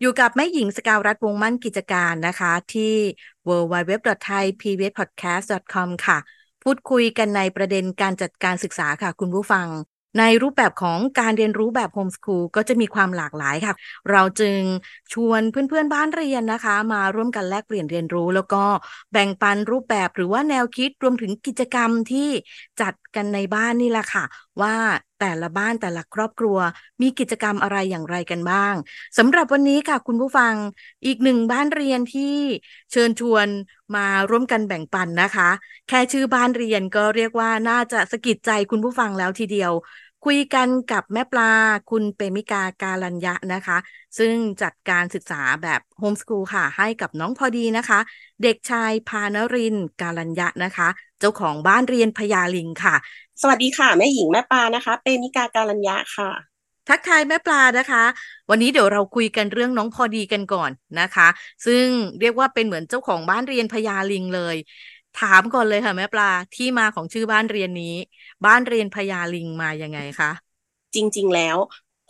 อยู่กับแม่หญิงสกาวรัฐวงมั่นกิจการนะคะ ที่ www.thaipbspodcast.com ค่ะ พูดคุยกันในประเด็นการจัดการศึกษาค่ะคุณผู้ฟัง ในรูปแบบของการเรียนรู้แบบโฮมส o ูลก็จะมีความหลากหลายค่ะ เราจึงชวนเพื่อนๆบ้านเรียนนะคะ มาร่วมกันแลกเปลี่ยนเรียนรู้ แล้วก็แบ่งปันรูปแบบหรือว่าแนวคิดรวมถึงกิจกรรมที่จัดกันในบ้านนี่แหละค่ะ ว่าแต่ละบ้านแต่ละครอบครัว มีกิจกรรมอะไรอย่างไรกันบ้างสำหรับวันนี้ค่ะคุณผู้ฟังอีกหนึ่งบ้านเรียนที่เชิญชวนมาร่วมกันแบ่งปันนะคะ แค่ชื่อบ้านเรียนก็เรียกว่าน่าจะสะกิดใจคุณผู้ฟังแล้วทีเดียว คุยกันกับแม่ปลาคุณเปมิกาการัญญะนะคะ ซึ่งจัดการศึกษาแบบโฮมสกูลค่ะ ให้กับน้องพอดีนะคะ เด็กชายพานรินการัญญะนะคะ เจ้าของบ้านเรียนพญาลิงค่ะ สวัสดีค่ะ แม่หญิงแม่ปลานะคะ เปมิกาการัญญาค่ะ ทักทายแม่ปลานะคะ วันนี้เดี๋ยวเราคุยกันเรื่องน้องพอดีกันก่อนนะคะ ซึ่งเรียกว่าเป็นเหมือนเจ้าของบ้านเรียนพญาลิงเลย ถามก่อนเลยค่ะแม่ปลาที่มาของชื่อบ้านเรียนนี้ บ้านเรียนพญาลิงมายังไงคะจริง ๆ แล้ว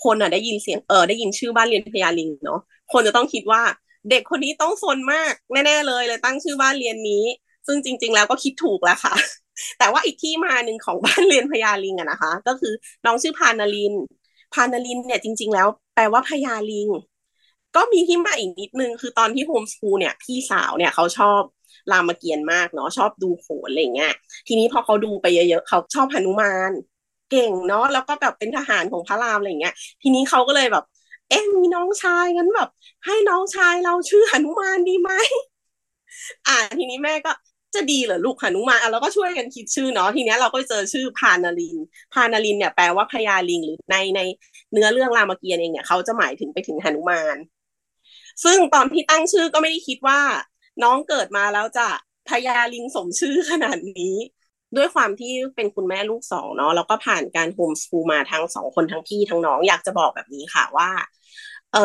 คนอะได้ยินเสียงเออได้ยินชื่อบ้านเรียนพญาลิงเนาะคนจะต้องคิดว่าเด็กคนนี้ต้องซนมากแน่ๆเลยเลยตั้งชื่อบ้านเรียนนี้ ซึ่งจริง ๆ แล้วก็คิดถูกแล้วค่ะ แต่ว่าอีกที่มาหนึ่งของบ้านเรียนพญาลิงอะนะคะ ก็คือน้องชื่อพานาลิน พานาลินเนี่ยจริง ๆ แล้วแปลว่าพญาลิง ก็มีที่มาอีกนิดนึงคือตอนที่โฮมสคูลเนี่ยพี่สาวเนี่ยเขาชอบรามเกียรติ์มากเนาะชอบดูโขนอะไรเงี้ยทีนี้พอเขาดูไปเยอะๆเขาชอบหนุมานเก่งเนาะแล้วก็แบบเป็นทหารของพระรามอะไรเงี้ย ทีนี้เขาก็เลยแบบ เอ๊ะมีน้องชายงั้นแบบ ให้น้องชายเราชื่อหนุมานดีไหมอ่าทีนี้แม่ก็ จะดีเหรอลูกหนุมานอะเราก็ช่วยกันคิดชื่อเนาะทีเนี้ยเราก็เจอชื่อพานาลิน พานาลินเนี่ยแปลว่าพญาลิงหรือในในเนื้อเรื่องรามเกียรติ์เองเนี่ยเขาจะหมายถึงไปถึงหนุมาน ซึ่งตอนที่ตั้งชื่อก็ไม่ได้คิดว่า น้องเกิดมาแล้วจะพญาลิงสมชื่อขนาดนี้ ด้วยความที่เป็นคุณแม่ลูกสองเนาะแล้วก็ผ่านการโฮมสคูลมาทั้งสองคนทั้งพี่ทั้งน้องอยากจะบอกแบบนี้ค่ะว่า เออ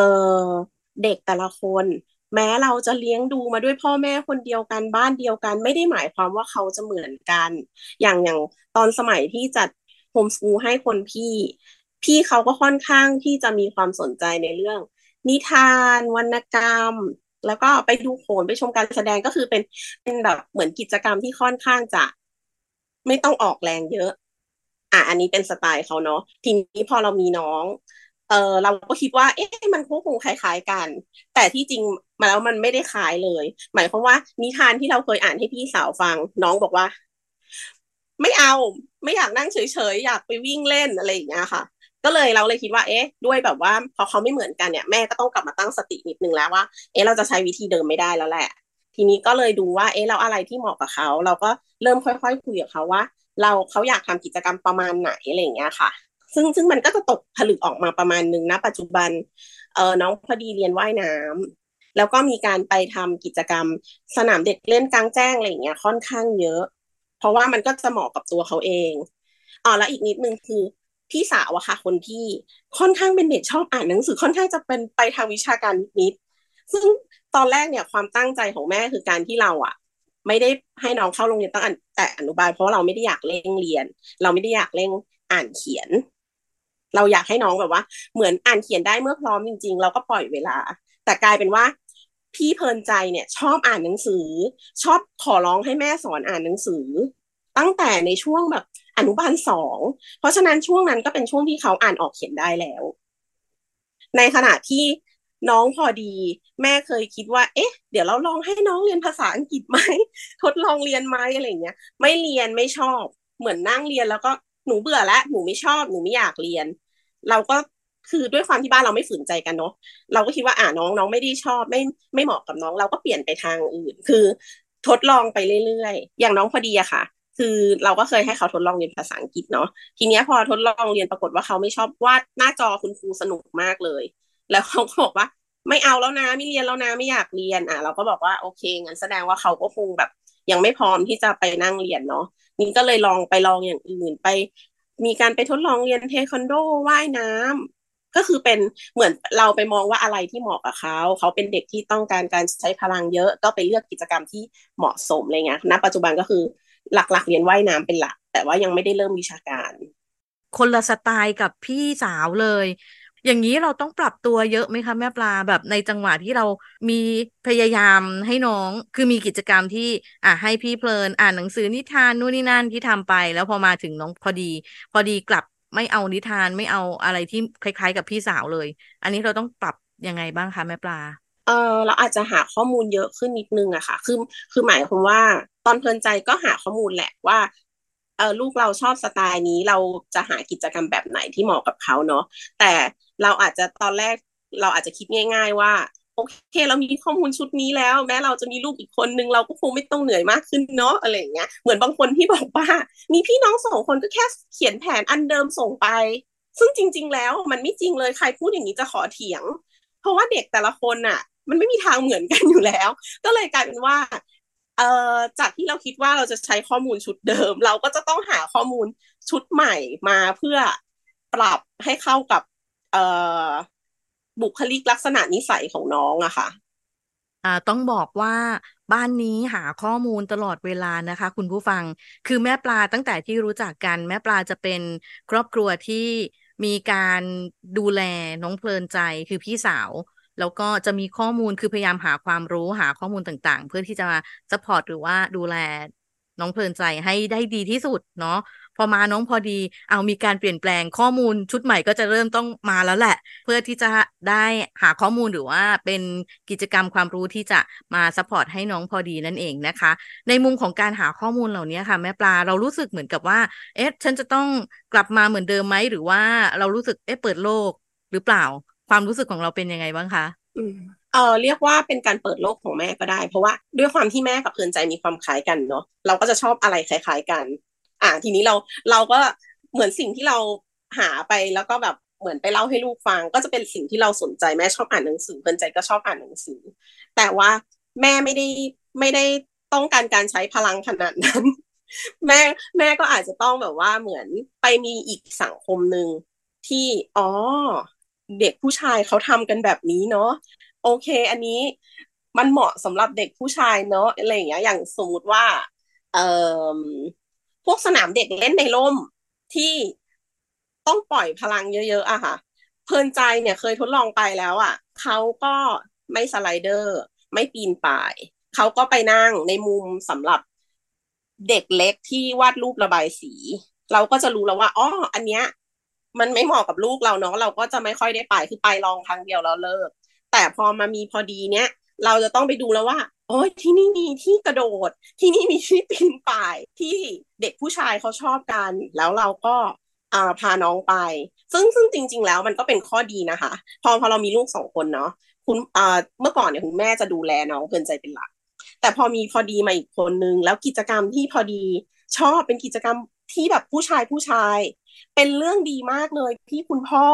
เด็กแต่ละคน แม้เราจะเลี้ยงดูมาด้วยพ่อแม่คนเดียวกันบ้านเดียวกัน ไม่ได้หมายความว่าเขาจะเหมือนกัน อย่างอย่างตอนสมัยที่จัดโฮมสคูลให้คนพี่ พี่เขาก็ค่อนข้างที่จะมีความสนใจในเรื่อง นิทาน วรรณกรรม แล้วก็ไปดูโขนไปชมการแสดงก็คือเป็นเป็นแบบเหมือนกิจกรรมที่ค่อนข้างจะ ไม่ต้องออกแรงเยอะ อะอันนี้เป็นสไตล์เขาเนาะทีนี้พอเรามีน้อง เออเราก็คิดว่า เอ๊ะมันคงคล้ายๆกัน แต่ที่จริงมาแล้วมันไม่ได้คล้ายเลย หมายความว่านิทานที่เราเคยอ่านให้พี่สาวฟัง น้องบอกว่า ไม่เอาไม่อยากนั่งเฉยๆอยากไปวิ่งเล่นอะไรอย่างเงี้ยค่ะก็เลยเราเลยคิดว่าเอ๊ะ ด้วยแบบว่า พอเขาไม่เหมือนกันเนี่ยแม่ก็ต้องกลับมาตั้งสตินิดนึงแล้วว่าเอ๊ะเราจะใช้วิธีเดิมไม่ได้แล้วแหละ ทีนี้ก็เลยดูว่า เอ๊ะเราอะไรที่เหมาะกับเขา เราก็เริ่มค่อยๆคุยกับเขาว่า เราเขาอยากทำกิจกรรมประมาณไหนอะไรอย่างเงี้ยค่ะ ซึ่งซึ่งมันก็จะตกผลึกออกมาประมาณนึงนะ ปัจจุบันเออน้องพอดีเรียนว่ายน้ำแล้วก็มีการไปทำกิจกรรม สนามเด็กเล่นกลางแจ้งอะไรอย่างเงี้ยค่อนข้างเยอะ เพราะว่ามันก็จะเหมาะกับตัวเขาเองอ๋อแล้วอีกนิดนึงคือพี่สาวอะค่ะ คนที่ค่อนข้างเป็นเด็กชอบอ่านหนังสือค่อนข้างจะเป็นไปทางวิชาการนิดๆซึ่งตอนแรกเนี่ยความตั้งใจของแม่คือการที่เราอะไม่ได้ให้น้องเข้าโรงเรียนตั้งแต่อนุบาลเพราะเราไม่ได้อยากเร่งเรียน เราไม่ได้อยากเร่งอ่านเขียน เราอยากให้น้องแบบว่า เหมือนอ่านเขียนได้เมื่อพร้อมจริง ๆ เราก็ปล่อยเวลา แต่กลายเป็นว่าพี่เพลินใจเนี่ย ชอบอ่านหนังสือ ชอบขอร้องให้แม่สอนอ่านหนังสือ ตั้งแต่ในช่วงแบบอนุบาลสองเพราะฉะนั้นช่วงนั้นก็เป็นช่วงที่เขาอ่านออกเขียนได้แล้ว ในขณะที่น้องพอดี แม่เคยคิดว่า เอ๊ะ เดี๋ยวเราลองให้น้องเรียนภาษาอังกฤษไหมทดลองเรียนไหมอะไรเงี้ย ไม่เรียนไม่ชอบ เหมือนนั่งเรียนแล้วก็หนูเบื่อแล้วหนูไม่ชอบหนูไม่อยากเรียน เราก็คือด้วยความที่บ้านเราไม่ฝืนใจกันเนาะเราก็คิดว่าอ่าน้องน้องไม่ได้ชอบไม่ไม่เหมาะกับน้องเราก็เปลี่ยนไปทางอื่น คือทดลองไปเรื่อยๆ อย่างน้องพอดีอะค่ะ คือเราก็เคยให้เขาทดลองเรียนภาษาอังกฤษเนาะทีเนี้ยพอทดลองเรียนปรากฏว่าเขาไม่ชอบวาดหน้าจอคุณครูสนุกมากเลย แล้วเขาก็บอกว่าไม่เอาแล้วนะไม่เรียนแล้วนะไม่อยากเรียนอะ เราก็บอกว่าโอเคงั้นแสดงว่าเขาก็คงแบบ ยังไม่พร้อมที่จะไปนั่งเรียนเนาะนี่ก็เลยลองไปลองอย่างอื่นไป มีการไปทดลองเรียนเทควันโดว่ายน้ำก็คือเป็นเหมือนเราไปมองว่าอะไรที่เหมาะกับเขาเขาเป็นเด็กที่ต้องการการใช้พลังเยอะ ก็ไปเลือกกิจกรรมที่เหมาะสมอะไรเงี้ยณปัจจุบันก็คือหลักๆ เรียนว่ายน้ำเป็นหลัก แต่ว่ายังไม่ได้เริ่มวิชาการ คนละสไตล์กับพี่สาวเลย อย่างนี้เราต้องปรับตัวเยอะไหมคะแม่ปลาแบบในจังหวะที่เรามีพยายามให้น้อง คือมีกิจกรรมที่อะให้พี่เพลิน อ่านหนังสือนิทานนู่นนี่นั่นที่ทำไป แล้วพอมาถึงน้องพอดี พอดีกลับไม่เอานิทานไม่เอาอะไรที่คล้ายๆ กับพี่สาวเลย อันนี้เราต้องปรับยังไงบ้างคะแม่ปลาเออเราอาจจะหาข้อมูลเยอะขึ้นนิดนึงอะค่ะ คือคือหมายความว่าตอนเพลินใจก็หาข้อมูลแหละว่า เออลูกเราชอบสไตล์นี้เราจะหากิจกรรมแบบไหนที่เหมาะกับเขาเนาะแต่เราอาจจะตอนแรกเราอาจจะคิดง่าย ๆ ว่าโอเคเรามีข้อมูลชุดนี้แล้ว แม้เราจะมีลูกอีกคนนึงเราก็คงไม่ต้องเหนื่อยมากขึ้นเนาะอะไรอย่างเงี้ยเหมือนบางคนที่บอกว่า มีพี่น้องสองคนก็แค่เขียนแผนอันเดิมส่งไป ซึ่งจริง ๆ แล้วมันไม่จริงเลยใครพูดอย่างนี้จะขอเถียง เพราะว่าเด็กแต่ละคนอะมันไม่มีทางเหมือนกันอยู่แล้ว ก็เลยกลายเป็นว่า เอ่อจากที่เราคิดว่าเราจะใช้ข้อมูลชุดเดิม เราก็จะต้องหาข้อมูลชุดใหม่มาเพื่อปรับให้เข้ากับเอ่อบุคลิกลักษณะนิสัยของน้องอะค่ะอ่าต้องบอกว่าบ้านนี้หาข้อมูลตลอดเวลานะคะ คุณผู้ฟังคือแม่ปลาตั้งแต่ที่รู้จักกัน แม่ปลาจะเป็นครอบครัวที่มีการดูแลน้องเพลินใจคือพี่สาว แล้วก็จะมีข้อมูลคือพยายามหาความรู้หาข้อมูลต่างๆ เพื่อที่จะมา support หรือว่าดูแลน้องเพลินใจให้ได้ดีที่สุดเนาะพอมาน้องพอดี เอามีการเปลี่ยนแปลงข้อมูลชุดใหม่ก็จะเริ่มต้องมาแล้วแหละ เพื่อที่จะได้หาข้อมูลหรือว่าเป็นกิจกรรมความรู้ที่จะมา support ให้น้องพอดีนั่นเองนะคะ ในมุมของการหาข้อมูลเหล่านี้ค่ะ แม่ปลาเรารู้สึกเหมือนกับว่า เอ๊ะฉันจะต้องกลับมาเหมือนเดิมไหมหรือว่าเรารู้สึกเอ๊ะเปิดโลกหรือเปล่า ความรู้สึกของเราเป็นยังไงบ้างคะเออเรียกว่าเป็นการเปิดโลกของแม่ก็ได้ เพราะว่าด้วยความที่แม่กับเพลินใจมีความคล้ายกันเนาะเราก็จะชอบอะไรคล้าย ๆกัน อ่าทีนี้เราเราก็เหมือนสิ่งที่เราหาไปแล้วก็แบบเหมือนไปเล่าให้ลูกฟัง ก็จะเป็นสิ่งที่เราสนใจแม่ชอบอ่านหนังสือเพลินใจก็ชอบอ่านหนังสือ แต่ว่าแม่ไม่ได้ไม่ได้ต้องการการใช้พลังขนาดนั้น แม่แม่ก็อาจจะต้องแบบว่าเหมือนไปมีอีกสังคมหนึ่งที่อ๋อ เด็กผู้ชายเขาทำกันแบบนี้เนาะโอเค อันนี้มันเหมาะสำหรับเด็กผู้ชายเนาะอะไรอย่างเงี้ยอย่างสมมติว่าเอ่อพวกสนามเด็กเล่นในร่มที่ต้องปล่อยพลังเยอะ ๆอะค่ะ เพลินใจเนี่ยเคยทดลองไปแล้วอะเขาก็ไม่สไลเดอร์ ไม่ปีนป่าย เขาก็ไปนั่งในมุมสำหรับเด็กเล็กที่วาดรูประบายสี เราก็จะรู้แล้วว่าอ๋ออันเนี้ย มันไม่เหมาะกับลูกเราเนาะเราก็จะไม่ค่อยได้ไปคือไปลองครั้งเดียวแล้วเลิก แต่พอมามีพอดีเนี้ยเราจะต้องไปดูแล้วว่าโอ้ยที่นี่มีที่กระโดด ที่นี่มีที่ปีนป่าย ที่เด็กผู้ชายเขาชอบกัน แล้วเราก็อ่าพาน้องไป ซึ่งซึ่งจริง ๆ แล้วมันก็เป็นข้อดีนะคะ พอพอเรามีลูกสองคนเนาะคุณอ่าเมื่อก่อนเนี่ยคุณแม่จะดูแลน้องเพลินใจเป็นหลัก แต่พอมีพอดีมาอีกคนนึงแล้วกิจกรรมที่พอดีชอบเป็นกิจกรรมที่แบบผู้ชายผู้ชาย เป็นเรื่องดีมากเลยที่คุณพ่อ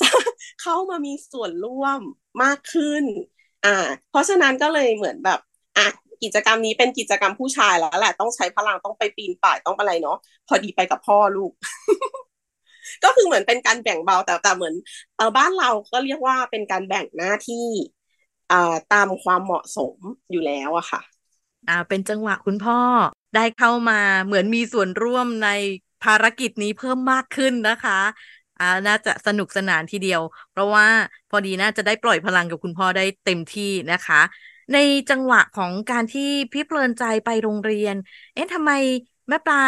จะเข้ามามีส่วนร่วมมากขึ้น อ่า เพราะฉะนั้นก็เลยเหมือนแบบอะกิจกรรมนี้เป็นกิจกรรมผู้ชายแล้วแหละต้องใช้พลังต้องไปปีนป่ายต้องอะไรเนาะพอดีไปกับพ่อลูก ก็คือเหมือนเป็นการแบ่งเบาแต่แต่เหมือนเออบ้านเราก็เรียกว่าเป็นการแบ่งหน้าที่อ่าตามความเหมาะสมอยู่แล้วอะค่ะ อ่า เป็นจังหวะคุณพ่อได้เข้ามาเหมือนมีส่วนร่วมใน ภารกิจนี้เพิ่มมากขึ้นนะคะอ่าน่าจะสนุกสนานทีเดียว เพราะว่าพอดีน่าจะได้ปล่อยพลังกับคุณพ่อได้เต็มที่นะคะ ในจังหวะของการที่พี่เพลินใจไปโรงเรียน เอ๊ะทำไมแม่ปลา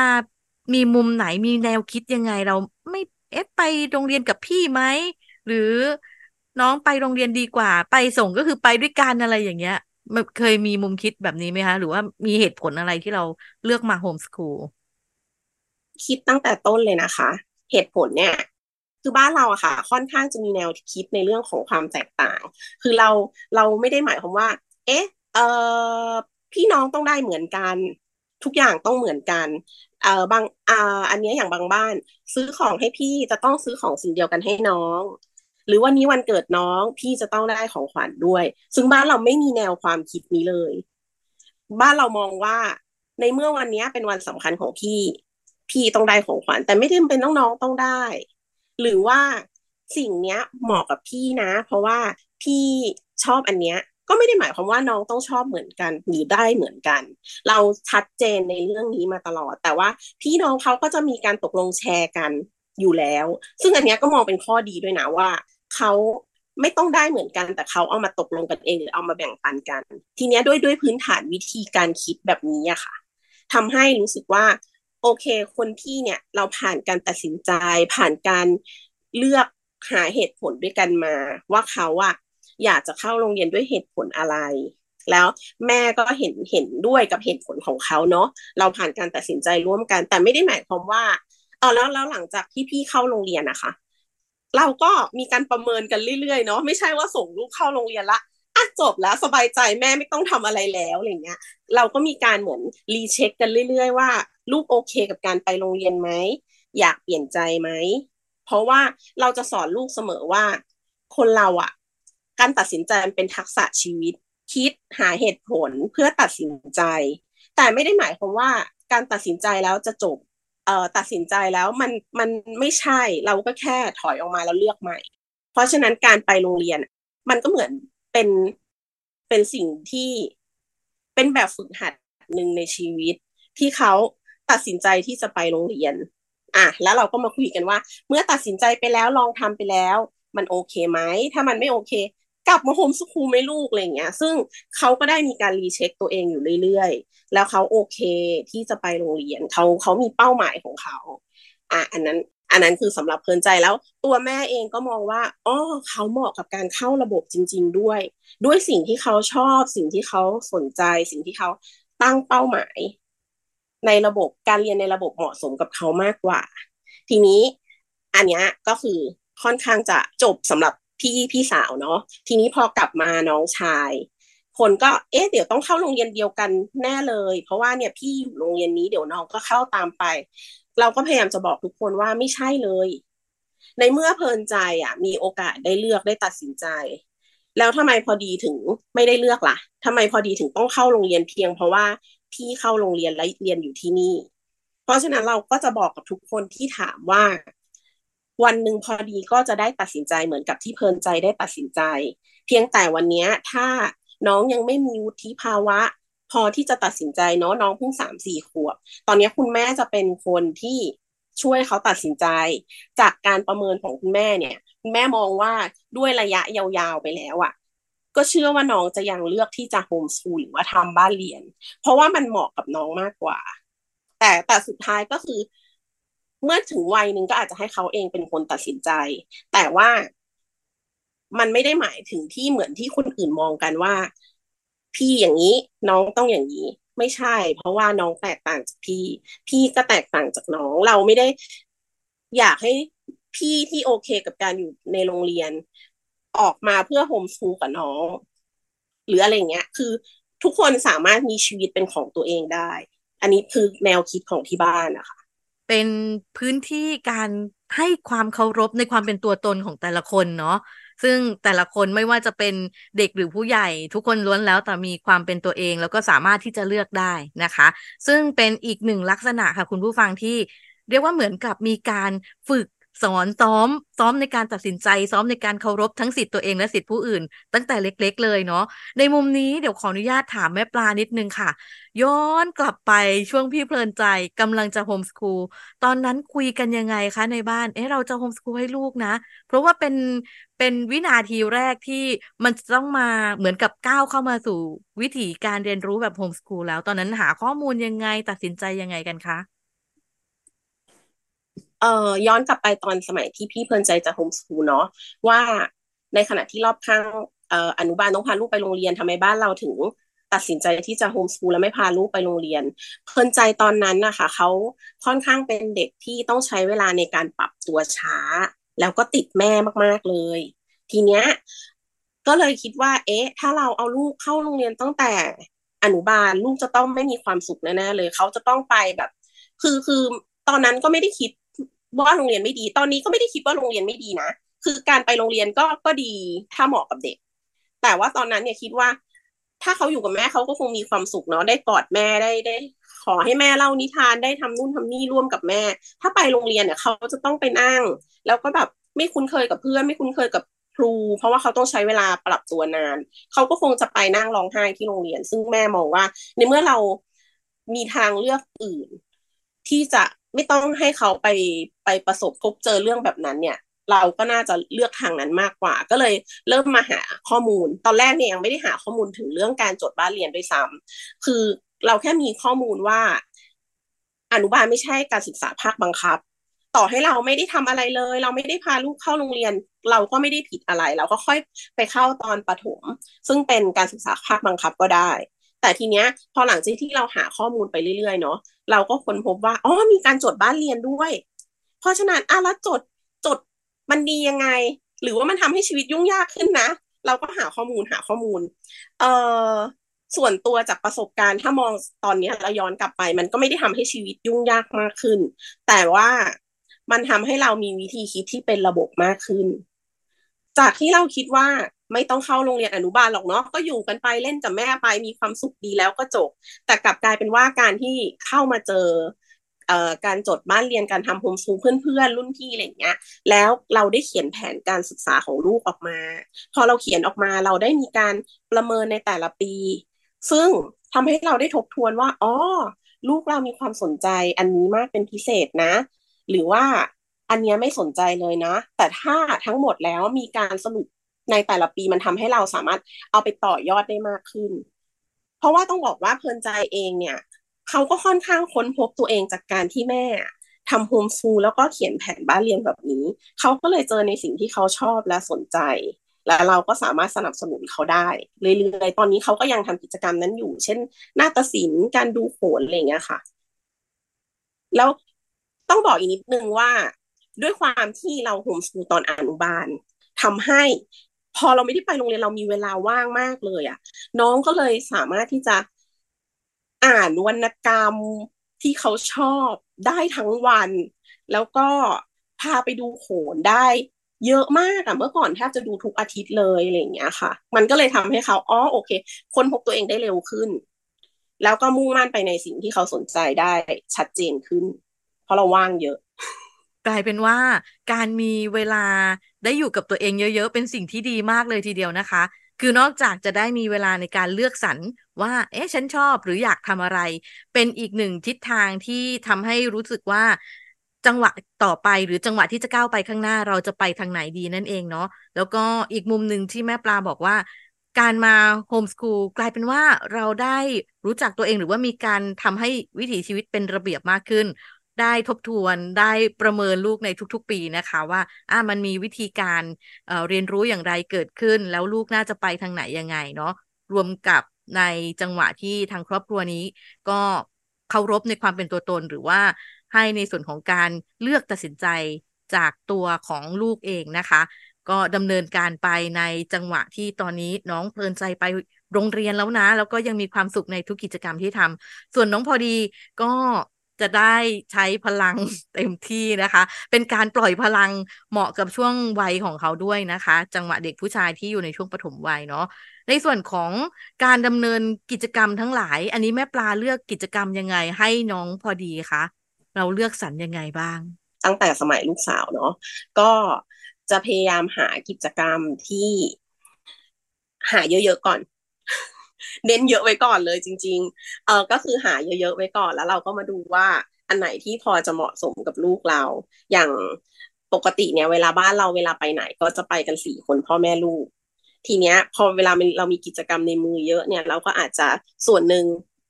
มีมุมไหนมีแนวคิดยังไงเราไม่เอ๊ะไปโรงเรียนกับพี่ไหมหรือน้องไปโรงเรียนดีกว่า ไปส่งก็คือไปด้วยกันอะไรอย่างเงี้ยเคยมีมุมคิดแบบนี้ไหมคะ หรือว่ามีเหตุผลอะไรที่เราเลือกมาโฮมสคูล คิดตั้งแต่ต้นเลยนะคะ เหตุผลเนี่ย คือบ้านเราอะค่ะ ค่อนข้างจะมีแนวคิดในเรื่องของความแตกต่าง คือเราเราไม่ได้หมายความว่า เอ๊ะเออพี่น้องต้องได้เหมือนกัน ทุกอย่างต้องเหมือนกันเออบางอ่าอันนี้อย่างบางบ้าน ซื้อของให้พี่จะต้องซื้อของสิ่งเดียวกันให้น้อง หรือวันนี้วันเกิดน้องพี่จะต้องได้ของขวัญด้วย ซึ่งบ้านเราไม่มีแนวความคิดนี้เลย บ้านเรามองว่าในเมื่อวันนี้เป็นวันสำคัญของพี่ พี่ต้องได้ของขวัญแต่ไม่ได้เป็นน้องต้องได้ หรือว่าสิ่งเนี้ยเหมาะกับพี่นะ เพราะว่าพี่ชอบอันเนี้ยก็ไม่ได้หมายความว่าน้องต้องชอบเหมือนกันหรือได้เหมือนกัน เราชัดเจนในเรื่องนี้มาตลอด แต่ว่าพี่น้องเขาก็จะมีการตกลงแชร์กันอยู่แล้ว ซึ่งอันนี้ก็มองเป็นข้อดีด้วยนะว่าเขาไม่ต้องได้เหมือนกัน แต่เขาเอามาตกลงกันเองหรือเอามาแบ่งปันกัน ทีนี้ด้วยด้วยพื้นฐานวิธีการคิดแบบนี้อะค่ะทำให้รู้สึกว่า โอเค คนที่เนี่ย เราผ่านการตัดสินใจ ผ่านการเลือกหาเหตุผลด้วยกันมา ว่าเขาอะอยากจะเข้าโรงเรียนด้วยเหตุผลอะไร แล้วแม่ก็เห็นเห็นด้วยกับเหตุผลของเขาเนาะเราผ่านการตัดสินใจร่วมกัน แต่ไม่ได้หมายความว่าเออแล้วแล้วหลังจากที่พี่เข้าโรงเรียนนะคะ เราก็มีการประเมินกันเรื่อยๆเนาะไม่ใช่ว่าส่งลูกเข้าโรงเรียนละ จบแล้วสบายใจแม่ไม่ต้องทำอะไรแล้วอะไรเงี้ย เราก็มีการเหมือนรีเช็คกันเรื่อย ๆ ว่า ลูกโอเคกับการไปโรงเรียนไหมอยากเปลี่ยนใจไหมเพราะว่าเราจะสอนลูกเสมอว่า คนเราอะการตัดสินใจเป็นทักษะชีวิต คิดหาเหตุผลเพื่อตัดสินใจ แต่ไม่ได้หมายความว่าการตัดสินใจแล้วจะจบเอ่อตัดสินใจแล้วมันมันไม่ใช่เราก็แค่ถอยออกมาแล้วเลือกใหม่ เพราะฉะนั้นการไปโรงเรียน มันก็เหมือนเป็น เป็นสิ่งที่เป็นแบบฝึกหัดหนึ่งในชีวิต ที่เขาตัดสินใจที่จะไปโรงเรียน อะแล้วเราก็มาคุยกันว่า เมื่อตัดสินใจไปแล้วลองทำไปแล้ว มันโอเคไหมถ้ามันไม่โอเค กลับมาโฮมสคูลไม่ลูกอะไรเงี้ย ซึ่งเขาก็ได้มีการรีเช็คตัวเองอยู่เรื่อยๆ แล้วเขาโอเคที่จะไปโรงเรียนเขาเขามีเป้าหมายของเขาอะอันนั้น อันนั้นคือสำหรับเพลินใจแล้ว ตัวแม่เองก็มองว่าอ๋อเขาเหมาะกับการเข้าระบบจริง ๆ ด้วย ด้วยสิ่งที่เขาชอบ สิ่งที่เขาสนใจ สิ่งที่เขาตั้งเป้าหมาย ในระบบการเรียนในระบบเหมาะสมกับเขามากกว่า ทีนี้อันนี้ก็คือค่อนข้างจะจบสำหรับพี่พี่สาวเนาะทีนี้พอกลับมาน้องชาย คนก็เอ๊ะเดี๋ยวต้องเข้าโรงเรียนเดียวกันแน่เลย เพราะว่าเนี่ยพี่อยู่โรงเรียนนี้เดี๋ยวน้องก็เข้าตามไป เราก็พยายามจะบอกทุกคนว่าไม่ใช่เลย ในเมื่อเพลินใจอะ มีโอกาสได้เลือกได้ตัดสินใจ แล้วทำไมพอดีถึงไม่ได้เลือกล่ะทำไมพอดีถึงต้องเข้าโรงเรียนเพียง เพราะว่าพี่เข้าโรงเรียนและเรียนอยู่ที่นี่ เพราะฉะนั้นเราก็จะบอกกับทุกคนที่ถามว่า วันหนึ่งพอดีก็จะได้ตัดสินใจเหมือนกับที่เพลินใจได้ตัดสินใจ เพียงแต่วันนี้ถ้าน้องยังไม่มีวุฒิภาวะ พอที่จะตัดสินใจเนาะน้องเพิ่งสามสี่ขวบ ตอนนี้คุณแม่จะเป็นคนที่ช่วยเขาตัดสินใจ จากการประเมินของคุณแม่เนี่ย คุณแม่มองว่าด้วยระยะยาวๆไปแล้วอะ่ะ ก็เชื่อว่าน้องจะยังเลือกที่จะโฮมสคูลหรือว่าทำบ้านเรียน เพราะว่ามันเหมาะกับน้องมากกว่า แต่แต่สุดท้ายก็คือ เมื่อถึงวัยหนึ่งก็อาจจะให้เขาเองเป็นคนตัดสินใจ แต่ว่ามันไม่ได้หมายถึงที่เหมือนที่คนอื่นมองกันว่า พี่อย่างนี้น้องต้องอย่างนี้ ไม่ใช่ เพราะว่าน้องแตกต่างจากพี่ พี่ก็แตกต่างจากน้องเราไม่ได้ อยากให้พี่ที่โอเคกับการอยู่ในโรงเรียน ออกมาเพื่อโฮมสูกับน้อง หรืออะไรเงี้ย คือทุกคนสามารถมีชีวิตเป็นของตัวเองได้ อันนี้คือแนวคิดของที่บ้านนะคะเป็นพื้นที่การให้ความเคารพในความเป็นตัวตนของแต่ละคนเนาะ ซึ่งแต่ละคนไม่ว่าจะเป็นเด็กหรือผู้ใหญ่ ทุกคนล้วนแล้วแต่มีความเป็นตัวเอง แล้วก็สามารถที่จะเลือกได้นะคะ ซึ่งเป็นอีกหนึ่งลักษณะค่ะคุณผู้ฟังที่เรียกว่าเหมือนกับมีการฝึก สอนซ้อมซ้อมในการตัดสินใจ ซ้อมในการเคารพทั้งสิทธิ์ตัวเองและสิทธิ์ผู้อื่น ตั้งแต่เล็ก ๆ เลยเนาะในมุมนี้เดี๋ยวขออนุญาตถามแม่ปลานิดนึงค่ะ ย้อนกลับไปช่วงพี่เพลินใจกำลังจะ homeschool ตอนนั้นคุยกันยังไงคะในบ้านเอ๊ะเราจะ homeschool ให้ลูกนะ เพราะว่าเป็นเป็นวินาทีแรกที่มันต้องมาเหมือนกับก้าวเข้ามาสู่วิถีการเรียนรู้แบบ homeschool แล้วตอนนั้นหาข้อมูลยังไงตัดสินใจยังไงกันคะ เอ่อย้อนกลับไปตอนสมัยที่พี่เพลินใจจะ homeschool เนาะว่าในขณะที่รอบข้างเอ่ออนุบาลต้องพาลูกไปโรงเรียนทำไมบ้านเราถึงตัดสินใจที่จะโฮมสคูลแล้วไม่พาลูกไปโรงเรียน เพลินใจตอนนั้นนะคะเขาค่อนข้างเป็นเด็กที่ต้องใช้เวลาในการปรับตัวช้า แล้วก็ติดแม่มาก ๆเลย ทีเนี้ยก็เลยคิดว่า เอ๊ะ ถ้าเราเอาลูกเข้าโรงเรียนตั้งแต่อนุบาลลูกจะต้องไม่มีความสุขแน่ๆเลยเขาจะต้องไปแบบ คือคือตอนนั้นก็ไม่ได้คิด ว่าโรงเรียนไม่ดี ตอนนี้ก็ไม่ได้คิดว่าโรงเรียนไม่ดีนะ คือการไปโรงเรียนก็ก็ดีถ้าเหมาะกับเด็ก แต่ว่าตอนนั้นเนี่ยคิดว่า ถ้าเขาอยู่กับแม่เขาก็คงมีความสุขเนาะได้กอดแม่ได้ได้ ขอให้แม่เล่านิทานได้ทำนู่นทำนี่ร่วมกับแม่ ถ้าไปโรงเรียนเนี่ยเขาจะต้องไปนั่ง แล้วก็แบบไม่คุ้นเคยกับเพื่อน ไม่คุ้นเคยกับครู เพราะว่าเขาต้องใช้เวลาปรับตัวนาน เขาก็คงจะไปนั่งร้องไห้ที่โรงเรียน ซึ่งแม่มองว่า ในเมื่อเรามีทางเลือกอื่น ที่จะไม่ต้องให้เขาไปไปประสบพบเจอเรื่องแบบนั้นเนี่ย เราก็น่าจะเลือกทางนั้นมากกว่า ก็เลยเริ่มมาหาข้อมูล ตอนแรกเนี่ยยังไม่ได้หาข้อมูลถึงเรื่องการจดบ้านเรียนด้วยซ้ำคือเราแค่มีข้อมูลว่า อนุบาลไม่ใช่การศึกษาภาคบังคับ ต่อให้เราไม่ได้ทำอะไรเลย เราไม่ได้พาลูกเข้าโรงเรียน เราก็ไม่ได้ผิดอะไร เราก็ค่อยไปเข้าตอนประถม ซึ่งเป็นการศึกษาภาคบังคับก็ได้ แต่ทีเนี้ยพอหลังจากที่เราหาข้อมูลไปเรื่อยๆเนาะเราก็ค้นพบว่าอ๋อมีการจดบ้านเรียนด้วย เพราะฉะนั้นอะแล้วจดจดมันดียังไง หรือว่ามันทำให้ชีวิตยุ่งยากขึ้นนะ เราก็หาข้อมูลหาข้อมูล เอ่อส่วนตัวจากประสบการณ์ถ้ามองตอนนี้เราย้อนกลับไป มันก็ไม่ได้ทำให้ชีวิตยุ่งยากมากขึ้น แต่ว่ามันทำให้เรามีวิธีคิดที่เป็นระบบมากขึ้น จากที่เราคิดว่า ไม่ต้องเข้าโรงเรียนอนุบาลหรอกเนาะก็อยู่กันไปเล่นกับแม่ไปมีความสุขดีแล้วก็จบ แต่กลับกลายเป็นว่าการที่เข้ามาเจอการจดบ้านเรียนการทำโฮมสคูลเพื่อนๆ รุ่นพี่อะไรเงี้ย แล้วเราได้เขียนแผนการศึกษาของลูกออกมา พอเราเขียนออกมาเราได้มีการประเมินในแต่ละปี ซึ่งทำให้เราได้ทบทวนว่าอ๋อลูกเรามีความสนใจอันนี้มากเป็นพิเศษนะ หรือว่าอันนี้ไม่สนใจเลยนะ แต่ถ้าทั้งหมดแล้วมีการสรุป ในแต่ละปีมันทำให้เราสามารถเอาไปต่อยอดได้มากขึ้น เพราะว่าต้องบอกว่าเพลินใจเองเนี่ยเขาก็ค่อนข้างค้นพบตัวเองจากการที่แม่ทำโฮมซูลแล้วก็เขียนแผนบ้านเรียนแบบนี้ เขาก็เลยเจอในสิ่งที่เขาชอบและสนใจ และเราก็สามารถสนับสนุนเขาได้เรื่อยๆตอนนี้เขาก็ยังทำกิจกรรมนั้นอยู่ เช่นนาฏศิลป์การดูโขนอะไรเงี้ยค่ะ แล้วต้องบอกอีกนิดนึงว่า ด้วยความที่เราโฮมสกูลตอนอนุบาลทำให้ พอเราไม่ได้ไปโรงเรียนเรามีเวลาว่างมากเลยอะ่ะ น้องก็เลยสามารถที่จะอ่านวรรณกรรมที่เขาชอบได้ทั้งวัน แล้วก็พาไปดูโขนได้เยอะมากอะเมื่อก่อนแทบจะดูทุกอาทิตย์เลยอะไรอย่างเงี้ยค่ะ มันก็เลยทำให้เขาอ๋อโอเค คนพบตัวเองได้เร็วขึ้น แล้วก็มุ่งมั่นไปในสิ่งที่เขาสนใจได้ชัดเจนขึ้น เพราะเราว่างเยอะ กลายเป็นว่าการมีเวลาได้อยู่กับตัวเองเยอะ ๆ เป็นสิ่งที่ดีมากเลยทีเดียวนะคะ คือนอกจากจะได้มีเวลาในการเลือกสรรว่า เอ๊ะฉันชอบหรืออยากทำอะไร เป็นอีกหนึ่งทิศทางที่ทำให้รู้สึกว่าจังหวะต่อไปหรือจังหวะที่จะก้าวไปข้างหน้าเราจะไปทางไหนดีนั่นเองเนาะแล้วก็อีกมุมหนึ่งที่แม่ปลาบอกว่า การมาโฮมสคูลกลายเป็นว่าเราได้รู้จักตัวเองหรือว่ามีการทำให้วิถีชีวิตเป็นระเบียบมากขึ้น ได้ทบทวนได้ประเมินลูกในทุกๆ ปีนะคะว่าอ่ามันมีวิธีการเเรียนรู้อย่างไรเกิดขึ้น แล้วลูกน่าจะไปทางไหนยังไงเนาะรวมกับในจังหวะที่ทางครอบครัวนี้ ก็เคารพในความเป็นตัวตนหรือว่าให้ในส่วนของการเลือกตัดสินใจจากตัวของลูกเองนะคะ ก็ดำเนินการไปในจังหวะที่ตอนนี้น้องเพลินใจไปโรงเรียนแล้วนะ แล้วก็ยังมีความสุขในทุกกิจกรรมที่ทำส่วนน้องพอดีก็ จะได้ใช้พลังเต็มที่นะคะ เป็นการปล่อยพลังเหมาะกับช่วงวัยของเขาด้วยนะคะ จังหวะเด็กผู้ชายที่อยู่ในช่วงปฐมวัยเนาะในส่วนของการดำเนินกิจกรรมทั้งหลาย อันนี้แม่ปลาเลือกกิจกรรมยังไงให้น้องพอดีคะเราเลือกสรรยังไงบ้าง ตั้งแต่สมัยลูกสาวเนาะก็จะพยายามหากิจกรรมที่หาเยอะๆก่อน เน้นเยอะไว้ก่อนเลยจริง ๆ เออก็คือหาเยอะๆไว้ก่อนแล้วเราก็มาดูว่าอันไหนที่พอจะเหมาะสมกับลูกเรา อย่างปกติเนี่ยเวลาบ้านเราเวลาไปไหน ก็จะไปกันสี่คนพ่อแม่ลูก ทีเนี้ย พอเวลาเรามีกิจกรรมในมือเยอะเนี่ย เราก็อาจจะส่วนหนึ่ง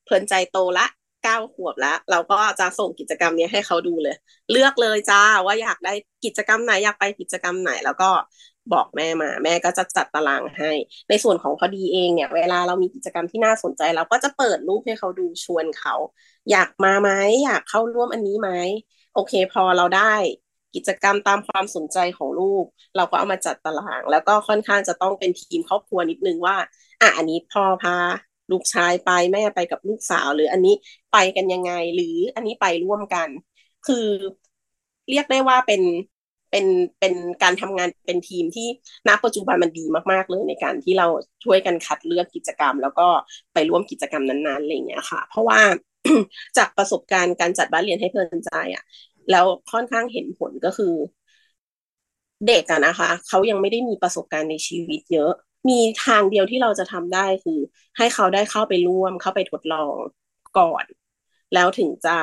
เพลินใจโตละเก้าขวบแล้ว เราก็จะส่งกิจกรรมนี้ให้เขาดูเลย เลือกเลยจ้าว่าอยากได้กิจกรรมไหนอยากไปกิจกรรมไหน แล้วก็ บอกแม่มา แม่ก็จะจัดตารางให้ ในส่วนของพอดีเองเนี่ย เวลาเรามีกิจกรรมที่น่าสนใจเราก็จะเปิดรูปให้เขาดูชวนเขา อยากมาไหมอยากเข้าร่วมอันนี้ไหมโอเค พอเราได้กิจกรรมตามความสนใจของลูก เราก็เอามาจัดตาราง แล้วก็ค่อนข้างจะต้องเป็นทีมครอบครัวนิดนึงว่า อะอันนี้พ่อพาลูกชายไปแม่ไปกับลูกสาว หรืออันนี้ไปกันยังไง หรืออันนี้ไปร่วมกัน คือเรียกได้ว่าเป็น เป็นเป็นการทำงานเป็นทีมที่ณปัจจุบันมันดีมากๆเลยในการที่เราช่วยกันคัดเลือกกิจกรรม แล้วก็ไปร่วมกิจกรรมนั้นๆอะไรเงี้ยค่ะ เพราะว่าจากประสบการณ์การจัดบ้านเรียนให้เพลินใจอะ่ะ แล้วค่อนข้างเห็นผลก็คือ เด็กอะนะคะเขายังไม่ได้มีประสบการณ์ในชีวิตเยอะ มีทางเดียวที่เราจะทำได้คือ ให้เขาได้เข้าไปร่วมเข้าไปทดลองก่อน แล้วถึงจะ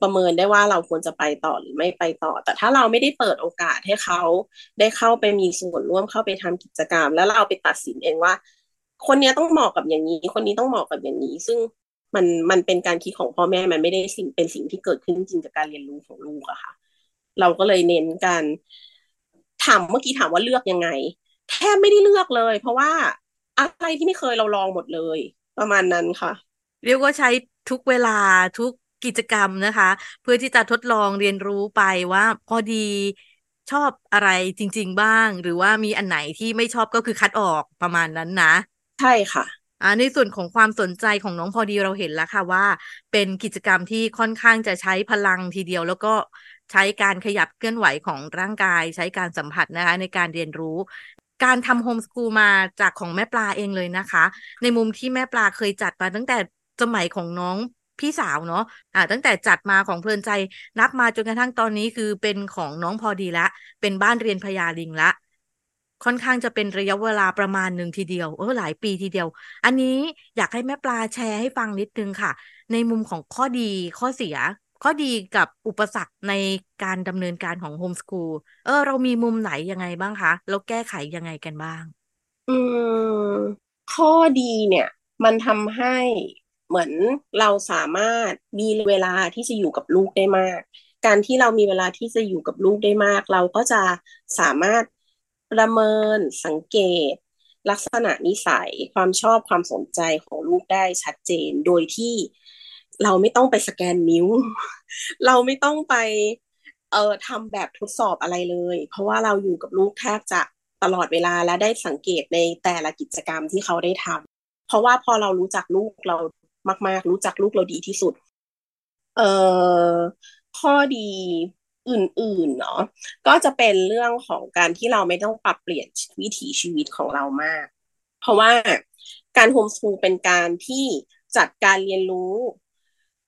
ประเมินได้ว่าเราควรจะไปต่อหรือไม่ไปต่อ แต่ถ้าเราไม่ได้เปิดโอกาสให้เขาได้เข้าไปมีส่วนร่วมเข้าไปทำกิจกรรม แล้วเราไปตัดสินเองว่า คนนี้ต้องเหมาะกับอย่างนี้ คนนี้ต้องเหมาะกับอย่างนี้ ซึ่งมันมันเป็นการคิดของพ่อแม่มันไม่ได้สิ่งเป็นสิ่งที่เกิดขึ้นจริงจากการเรียนรู้ของลูกอะค่ะ เราก็เลยเน้นการถามเมื่อกี้ถามว่าเลือกยังไง แทบไม่ได้เลือกเลย เพราะว่าอะไรที่ไม่เคยเราลองหมดเลย ประมาณนั้นค่ะ เรียกว่าใช้ทุกเวลาทุก กิจกรรมนะคะ เพื่อที่จะทดลองเรียนรู้ไปว่าพอดีชอบอะไรจริง ๆ บ้าง หรือว่ามีอันไหนที่ไม่ชอบก็คือคัดออกประมาณนั้นนะ ใช่ค่ะอ่าในส่วนของความสนใจของน้องพอดีเราเห็นแล้วค่ะว่า เป็นกิจกรรมที่ค่อนข้างจะใช้พลังทีเดียว แล้วก็ใช้การขยับเคลื่อนไหวของร่างกาย ใช้การสัมผัสนะคะ ในการเรียนรู้ การทำโฮมสกูลมาจากของแม่ปลาเองเลยนะคะ ในมุมที่แม่ปลาเคยจัดมาตั้งแต่สมัยของน้อง พี่สาวเนาะอ่าตั้งแต่จัดมาของเพลินใจนับมาจนกระทั่งตอนนี้คือเป็นของน้องพอดีละ เป็นบ้านเรียนพญาลิงละ ค่อนข้างจะเป็นระยะเวลาประมาณหนึ่งทีเดียวเออหลายปีทีเดียว อันนี้อยากให้แม่ปลาแชร์ให้ฟังนิดนึงค่ะ ในมุมของข้อดีข้อเสีย ข้อดีกับอุปสรรคในการดำเนินการของโฮมสกูลเออ เรามีมุมไหนยังไงบ้างคะแล้วแก้ไขยังไงกันบ้าง อืมข้อดีเนี่ย มันทำให้ เหมือนเราสามารถมีเวลาที่จะอยู่กับลูกได้มาก การที่เรามีเวลาที่จะอยู่กับลูกได้มาก เราก็จะสามารถประเมินสังเกต ลักษณะนิสัยความชอบความสนใจของลูกได้ชัดเจนโดยที่เราไม่ต้องไปสแกนนิ้ว เราไม่ต้องไปเอ่อทำแบบทดสอบอะไรเลย เพราะว่าเราอยู่กับลูกแทบจะตลอดเวลาและได้สังเกตในแต่ละกิจกรรมที่เขาได้ทำเพราะว่าพอเรารู้จักลูกเรา มาก ๆ รู้จักลูกเราดีที่สุด เอ่อข้อดีอื่น ๆ เนาะก็จะเป็นเรื่องของการที่เราไม่ต้องปรับเปลี่ยนวิถีชีวิตของเรามาก เพราะว่าการโฮมสคูลเป็นการที่จัดการเรียนรู้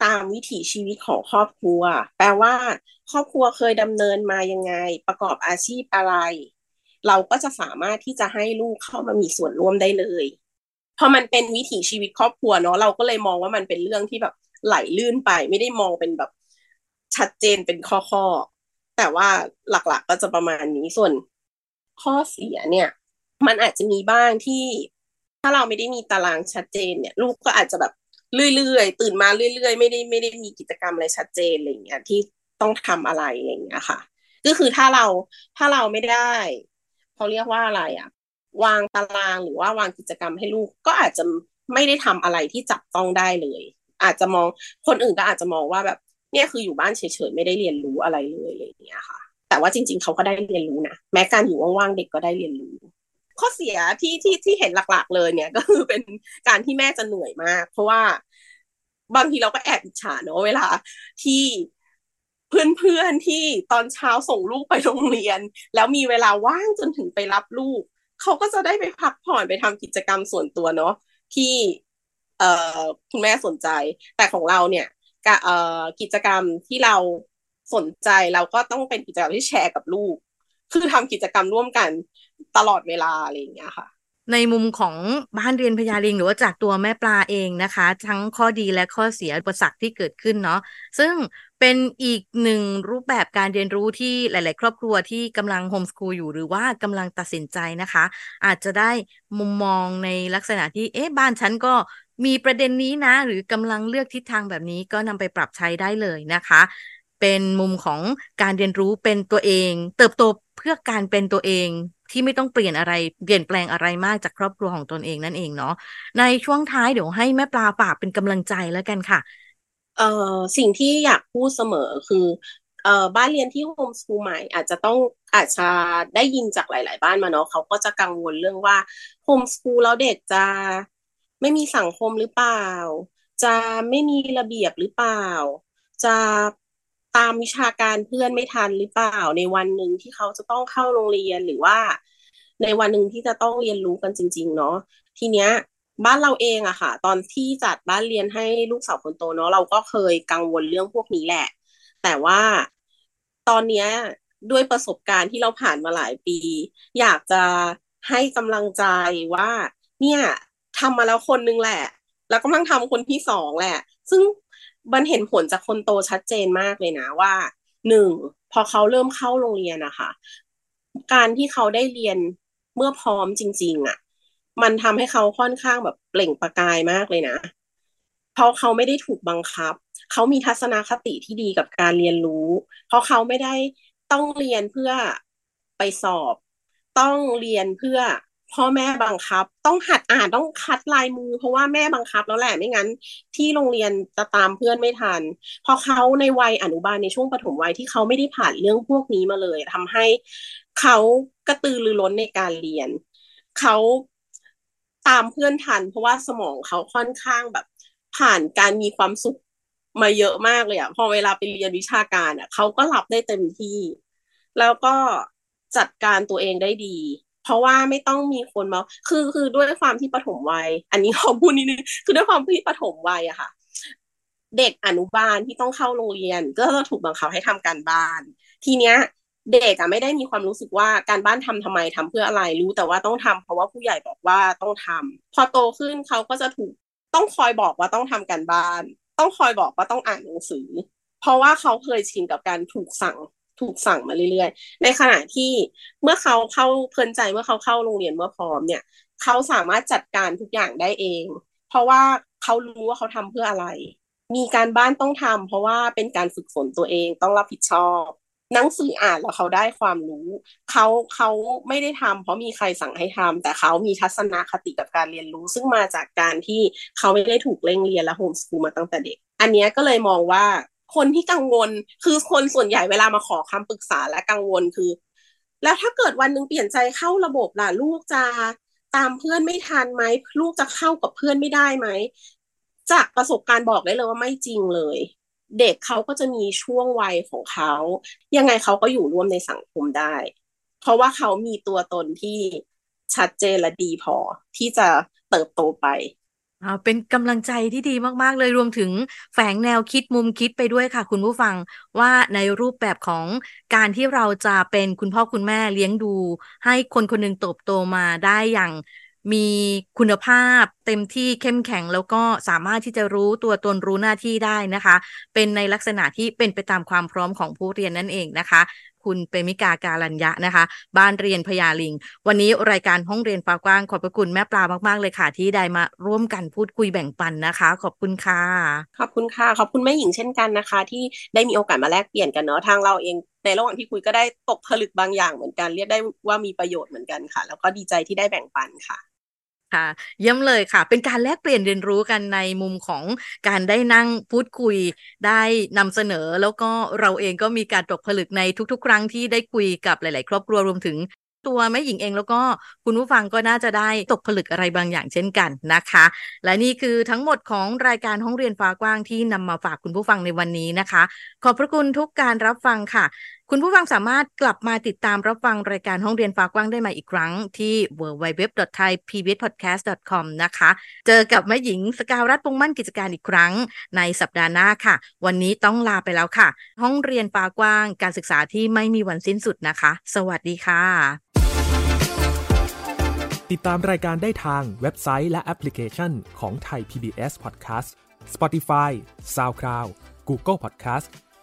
ตามวิถีชีวิตของครอบครัว แปลว่า ครอบครัวเคยดำเนินมายังไง ประกอบอาชีพอะไร เราก็จะสามารถที่จะให้ลูกเข้ามามีส่วนร่วมได้เลย พอมันเป็นวิถีชีวิตครอบครัวเนาะเราก็เลยมองว่ามันเป็นเรื่องที่แบบไหลลื่นไป ไม่ได้มองเป็นแบบชัดเจนเป็นข้อข้อแต่ว่าหลักๆก็จะประมาณนี้ส่วนข้อเสียเนี่ย มันอาจจะมีบ้างที่ถ้าเราไม่ได้มีตารางชัดเจนเนี่ย ลูกก็อาจจะแบบเรื่อยๆตื่นมาเรื่อยๆ ไม่ได้ไม่ได้มีกิจกรรมอะไรชัดเจนอะไรเงี้ยที่ต้องทำอะไรอะไรเงี้ยค่ะ ก็คือถ้าเราถ้าเราไม่ได้เขาเรียกว่าอะไรอะ วางตารางหรือว่าวางกิจกรรมให้ลูก ก็อาจจะไม่ได้ทำอะไรที่จับต้องได้เลย อาจจะมองคนอื่นก็อาจจะมองว่าแบบเนี่ยคืออยู่บ้านเฉยๆไม่ได้เรียนรู้อะไรเลยอะไรอย่างเงี้ยค่ะ แต่ว่าจริง ๆเขาก็ได้เรียนรู้นะแม้การอยู่ว่างๆเด็กก็ได้เรียนรู้ ข้อเสียที่ที่ที่เห็นหลักๆ เลยเนี่ยก็คือเป็นการที่แม่จะเหนื่อยมาก เพราะว่าบางทีเราก็แอบอิจฉาเนาะเวลาที่เพื่อนๆที่ตอนเช้าส่งลูกไปโรงเรียน แล้วมีเวลาว่างจนถึงไปรับลูก เขาก็จะได้ไปพักผ่อนไปทำกิจกรรมส่วนตัวเนาะที่เอ่อคุณแม่สนใจ แต่ของเราเนี่ยเอ่อกิจกรรมที่เราสนใจเราก็ต้องเป็นกิจกรรมที่แชร์กับลูก คือทำกิจกรรมร่วมกันตลอดเวลาอะไรอย่างเงี้ยค่ะ ในมุมของบ้านเรียนพญาลิงหรือว่าจากตัวแม่ปลาเองนะคะ ทั้งข้อดีและข้อเสียอุปสรรคที่เกิดขึ้นเนาะซึ่ง เป็นอีกหนึ่งรูปแบบการเรียนรู้ที่หลาย ๆ ครอบครัวที่กำลังโฮมสคูลอยู่หรือว่ากำลังตัดสินใจนะคะ อาจจะได้มุมมองในลักษณะที่เอ๊ะบ้านฉันก็มีประเด็นนี้นะ หรือกำลังเลือกทิศทางแบบนี้ก็นำไปปรับใช้ได้เลยนะคะ เป็นมุมของการเรียนรู้เป็นตัวเอง เติบโตเพื่อการเป็นตัวเองที่ไม่ต้องเปลี่ยนอะไรเปลี่ยนแปลงอะไรมากจากครอบครัวของตนเองนั่นเองเนาะในช่วงท้ายเดี๋ยวให้แม่ปลาฝากเป็นกำลังใจแล้วกันค่ะ เอ่อสิ่งที่อยากพูดเสมอคือเอ่อบ้านเรียนที่โฮมสคูลใหม่ อาจจะต้องอาจจะได้ยินจากหลาย ๆ บ้านมาเนาะเขาก็จะกังวลเรื่องว่าโฮมสคูลแล้วเด็กจะไม่มีสังคมหรือเปล่า จะไม่มีระเบียบหรือเปล่า จะตามวิชาการเพื่อนไม่ทันหรือเปล่า ในวันหนึ่งที่เขาจะต้องเข้าโรงเรียนหรือว่า ในวันหนึ่งที่จะต้องเรียนรู้กันจริง ๆ เนาะทีเนี้ย บ้านเราเองอะค่ะ ตอนที่จัดบ้านเรียนให้ลูกสาวคนโตเนาะเราก็เคยกังวลเรื่องพวกนี้แหละ แต่ว่าตอนเนี้ยด้วยประสบการณ์ที่เราผ่านมาหลายปี อยากจะให้กำลังใจว่า เนี่ยทำมาแล้วคนนึงแหละ แล้วกำลังทำคนที่สองแหละ ซึ่งมันเห็นผลจากคนโตชัดเจนมากเลยนะว่าหนึ่งพอเขาเริ่มเข้าโรงเรียนนะคะการที่เขาได้เรียนเมื่อพร้อมจริง ๆอะ่ะ มันทำให้เขาค่อนข้างแบบเปล่งประกายมากเลยนะ เพราะเขาไม่ได้ถูกบังคับ เขามีทัศนคติที่ดีกับการเรียนรู้ เพราะเขาไม่ได้ต้องเรียนเพื่อไปสอบ ต้องเรียนเพื่อพ่อแม่บังคับ ต้องหัดอ่านต้องคัดลายมือ เพราะว่าแม่บังคับแล้วแหละไม่งั้น ที่โรงเรียนจะตามเพื่อนไม่ทัน พอเขาในวัยอนุบาลในช่วงปฐมวัยที่เขาไม่ได้ผ่านเรื่องพวกนี้มาเลยทำให้เขากระตือรือร้นในการเรียน เขา ตามเพื่อนทัน เพราะว่าสมองเขาค่อนข้างแบบ ผ่านการมีความสุขมาเยอะมากเลยอะพอเวลาไปเรียนวิชาการอะเขาก็รับได้เต็มที่ แล้วก็จัดการตัวเองได้ดี เพราะว่าไม่ต้องมีคนมาคือคือด้วยความที่ปฐมวัย อันนี้ขอพูดนิดนึงคือด้วยความที่ปฐมวัยอะค่ะ เด็กอนุบาลที่ต้องเข้าโรงเรียน ก็จะถูกบังคับให้ทำการบ้าน ทีเนี้ย เด็กอะไม่ได้มีความรู้สึกว่าการบ้านทำทำไมทำเพื่ออะไรรู้แต่ว่าต้องทำเพราะว่าผู้ใหญ่บอกว่าต้องทำพอโตขึ้นเขาก็จะถูกต้องคอยบอกว่าต้องทำการบ้าน ต้องคอยบอกว่าต้องอ่านหนังสือ เพราะว่าเขาเคยชินกับการถูกสั่งถูกสั่งมาเรื่อยๆ ในขณะที่เมื่อเขาเข้าเพลินใจเมื่อเขาเข้าโรงเรียนเมื่อพร้อมเนี่ย เขาสามารถจัดการทุกอย่างได้เอง เพราะว่าเขารู้ว่าเขาทำเพื่ออะไร มีการบ้านต้องทำเพราะว่าเป็นการฝึกฝนตัวเองต้องรับผิดชอบ หนังสืออ่านแล้วเขาได้ความรู้ เขาเขาไม่ได้ทำเพราะมีใครสั่งให้ทำแต่เขามีทัศนคติกับการเรียนรู้ ซึ่งมาจากการที่เขาไม่ได้ถูกเร่งเรียนและโฮมสกูลมาตั้งแต่เด็ก อันนี้ก็เลยมองว่าคนที่กังวลคือคนส่วนใหญ่เวลามาขอคำปรึกษาและกังวลคือ แล้วถ้าเกิดวันหนึ่งเปลี่ยนใจเข้าระบบล่ะลูกจะตามเพื่อนไม่ทันไหมลูกจะเข้ากับเพื่อนไม่ได้ไหมจากประสบการณ์บอกได้เลยว่าไม่จริงเลย เด็กเขาก็จะมีช่วงวัยของเขายังไงเขาก็อยู่ร่วมในสังคมได้ เพราะว่าเขามีตัวตนที่ชัดเจนและดีพอที่จะเติบโตไปอ่าเป็นกำลังใจที่ดีมาก ๆ เลยรวมถึงแฝงแนวคิดมุมคิดไปด้วยค่ะ คุณผู้ฟังว่าในรูปแบบของการที่เราจะเป็นคุณพ่อคุณแม่เลี้ยงดู ให้คนคนหนึ่งเติบโตมาได้อย่างมีคุณภาพ เต็มที่เข้มแข็งแล้วก็สามารถที่จะรู้ตัวตนรู้หน้าที่ได้นะคะ เป็นในลักษณะที่เป็นไปตามความพร้อมของผู้เรียนนั่นเองนะคะคุณเปมิกาการัญญะนะคะ บ้านเรียนพยาลิง วันนี้รายการห้องเรียนฟ้ากว้าง ขอบพระคุณแม่ปลามากๆเลยค่ะ ที่ได้มาร่วมกันพูดคุยแบ่งปันนะคะ ขอบคุณค่ะ ขอบคุณค่ะ ขอบคุณแม่หญิงเช่นกันนะคะ ที่ได้มีโอกาสมาแลกเปลี่ยนกันเนาะทางเราเองในระหว่างที่คุยก็ได้ตกผลึกบางอย่างเหมือนกัน เรียกได้ว่ามีประโยชน์เหมือนกันค่ะ แล้วก็ดีใจที่ได้แบ่งปันค่ะ ค่ะเยี่ยมเลยค่ะ เป็นการแลกเปลี่ยนเรียนรู้กันในมุมของการได้นั่งพูดคุย ได้นำเสนอ แล้วก็เราเองก็มีการตกผลึกในทุกๆ ครั้งที่ได้คุยกับหลาย ๆ ครอบครัวรวมถึงตัวแม่หญิงเองแล้วก็คุณผู้ฟังก็น่าจะได้ตกผลึกอะไรบางอย่างเช่นกันนะคะ และนี่คือทั้งหมดของรายการห้องเรียนฟ้ากว้างที่นำมาฝากคุณผู้ฟังในวันนี้นะคะ ขอบพระคุณทุกการรับฟังค่ะ คุณผู้ฟังสามารถกลับมาติดตามรับฟังรายการห้องเรียนฟ้ากว้างได้ใหม่อีกครั้งที่ www.thaipbspodcast.com นะคะ เจอกับแม่หญิงสกาวรัฐปงมั่นกิจการอีกครั้งในสัปดาห์หน้าค่ะ วันนี้ต้องลาไปแล้วค่ะ ห้องเรียนฟ้ากว้าง การศึกษาที่ไม่มีวันสิ้นสุดนะคะ สวัสดีค่ะ ติดตามรายการได้ทางเว็บไซต์และแอปพลิเคชันของไทย PBS Podcast Spotify SoundCloud Google Podcast